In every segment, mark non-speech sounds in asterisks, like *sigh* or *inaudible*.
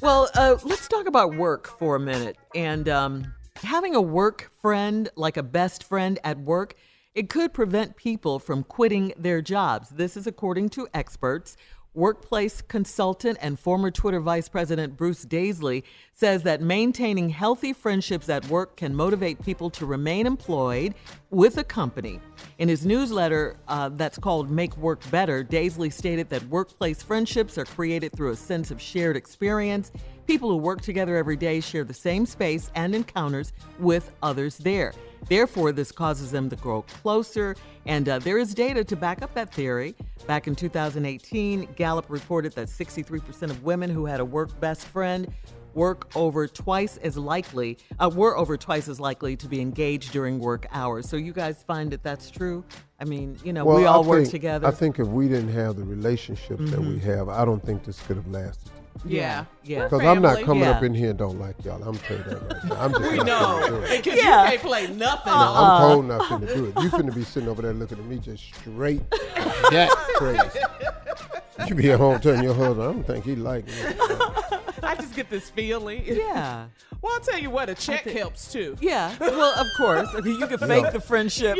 Well, uh, let's talk about work for a minute. And um, having a work friend, like a best friend at work, it could prevent people from quitting their jobs. This is according to experts. Workplace consultant and former Twitter vice president Bruce Daisley says that maintaining healthy friendships at work can motivate people to remain employed with a company. In his newsletter uh, that's called Make Work Better, Daisley stated that workplace friendships are created through a sense of shared experience. People who work together every day share the same space and encounters with others there. Therefore, this causes them to grow closer, and uh, there is data to back up that theory. Back in 2018, Gallup reported that 63% of women who had a work best friend work over twice as likely uh, were over twice as likely to be engaged during work hours. So you guys find that that's true? I mean, you know, well, we all I work think, together. I think if we didn't have the relationships that we Mhm. have, I don't think this could have lasted. Yeah, yeah. Because I'm not coming Yeah. up in here and don't like y'all. I'm telling you that right now. I'm *laughs* just We not know. finna do it. Because Yeah. you can't play nothing. No, Uh-uh. I'm cold not finna do it. You finna be sitting over there looking at me just straight *laughs* that crazy. You be at home telling your husband, I don't think he like me. *laughs* I just get this feeling. Yeah. Well, I'll tell you what, a check helps too. Yeah, well, of course. I mean, you can fake Yeah. the friendship.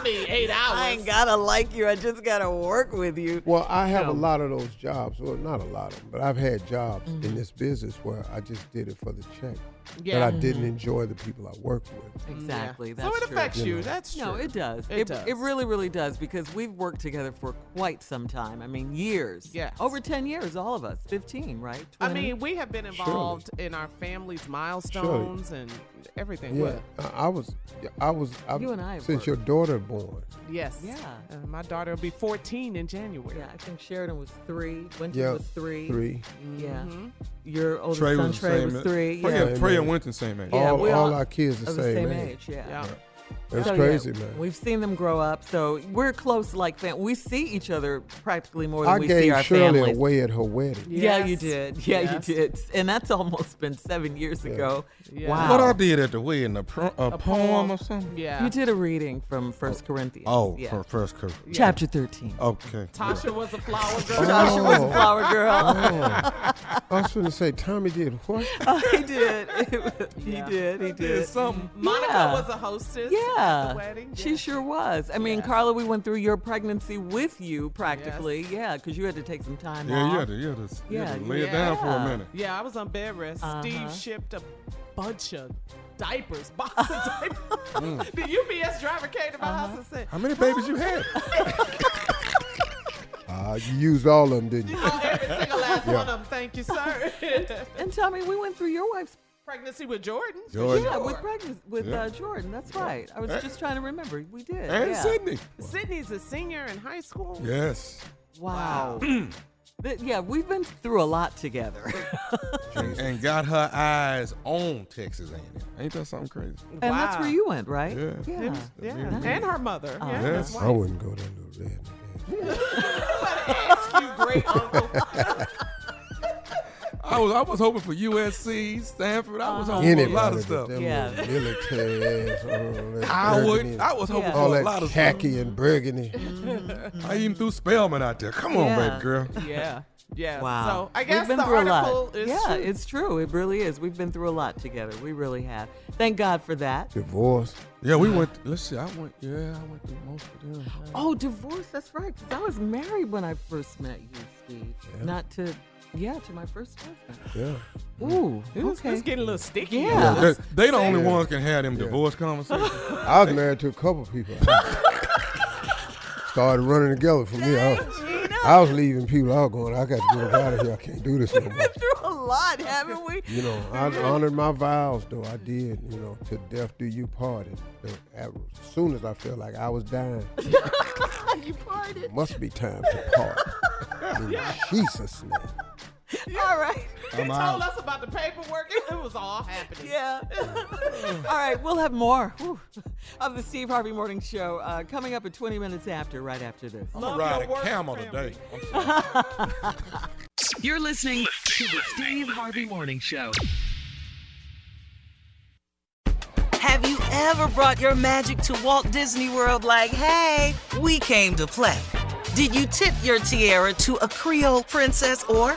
I mean, eight hours. I ain't gotta like you. I just gotta work with you. Well, I have No. a lot of those jobs. Well, not a lot of them, but I've had jobs Mm-hmm. in this business where I just did it for the check. Yeah. That I didn't enjoy the people I worked with. Exactly. So That's it true. affects You you. know. That's true. No, it does. It It, does. it really, really does because we've worked together for quite some time. I mean, years. Yeah. Over 10 years, all of us. 15, right? I mean, we have been involved in our family's milestones and everything. Yeah, What? I, I was, I was. I, You and I have since worked. your daughter born. Yes. Yeah. Uh, my daughter will be 14 in January. yeah, I think Sheridan was three. Winton Yeah, was three. three. Yeah. Mm-hmm. Your oldest Trey son, was Trey, was three. Freya, Yeah. Same Freya age. Winton, same age. Yeah, all, all all our kids the of the same, same age. age. Yeah. Yeah. That's So, yeah, crazy, man. We've seen them grow up, so we're close like fam- We see each other practically more than I we see gave our Shirley families. away at her wedding. Yeah, you did. Yeah, Yes. you did. And that's almost been seven years ago. Yeah. Wow. What I did at the wedding, a, pro- a, A poem, or something? Yeah. You did a reading from First Corinthians. Oh, yeah. for first curse. chapter thirteen. Okay. Tasha was a flower girl. Tasha was a Oh. flower girl. Oh. I was going to say, Tommy did what? *laughs* Oh, he did. *laughs* he Yeah. did. He did. something. Monica Yeah. was a hostess Yeah, at *laughs* the wedding. she Yeah. sure was. I mean, Yeah. Carla, we went through your pregnancy with you practically. Yeah, because you had to take some time Yeah, off. you had to, you had to, you had to Yeah, lay it down for a minute. Yeah, I was on bed rest. Uh-huh. Steve shipped a bunch of diapers, *laughs* box of diapers. the UPS driver came to my house and said, How many babies you had? Uh, *laughs* you used all of them, didn't you? "Oh, every single last Yeah. one of them. Thank you, sir." And tell me, we went through your wife's Pregnancy with Jordan. Jordan. yeah with pregnancy with Yeah. uh, Jordan. That's right. I was And- just trying to remember. We did. And yeah. Sydney. Sydney's a senior in high school. Yes. Wow. *clears throat* Th- yeah, we've been through a lot together. *laughs* And, and got her eyes on Texas A&M. Ain't that something crazy? And that's where you went, right? Yeah. Yeah. Yeah, Yeah. and her mother. Uh-huh. Yeah, Yes. I wouldn't go there, little red. *laughs* Ask you, great uncle. *laughs* I was I was hoping for USC, Stanford. I was hoping for a lot of stuff. them Yeah. little military ass, all that Howard. I was hoping Yeah. for all a that lot of khaki stuff. and burgundy. I even threw Spelman out there. Come on, Yeah. baby girl. yeah, yeah. Wow. So I We've guess been the through a article lot. is yeah, true. it's true. It really is. We've been through a lot together. We really have. Thank God for that. Divorce. Yeah, we went. Let's see. I went. Yeah, I went through most of them. Oh, divorce. That's right. Because I was married when I first met you, Steve. Not to, yeah, to my first husband. Yeah. Ooh, It's, okay. it's getting a little sticky. Yeah. They, they the only ones can have them divorce conversations. I was married to a couple people. Started running together for me. I was, I was leaving people. I was going, I got to get out of here. I can't do this no more. Been through a lot, haven't we? You know, I *laughs* honored my vows, though. I did, you know, to death do you part. And, As soon as I felt like I was dying, *laughs* you parted. must be time to part. *laughs* In Jesus' name. *laughs* All right. He told us about the paperwork. It was all happening. Yeah. All right, we'll have more whew, of the Steve Harvey Morning Show uh, coming up at 20 minutes after, right after this. I'm gonna ride a work camel family. today. *laughs* You're listening to the Steve Harvey Morning Show. Have you ever brought your magic to Walt Disney World like, hey, we came to play? Did you tip your tiara to a Creole princess or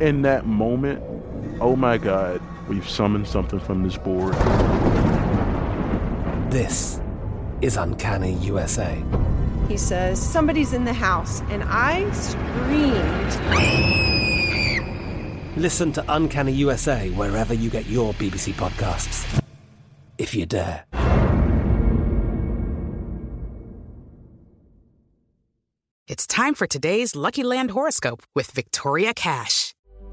in that moment, oh my God, we've summoned something from this board. This is Uncanny USA. He says, Somebody's in the house. And I screamed. Listen to Uncanny USA wherever you get your BBC podcasts, if you dare. It's time for today's Lucky Land horoscope with Victoria Cash.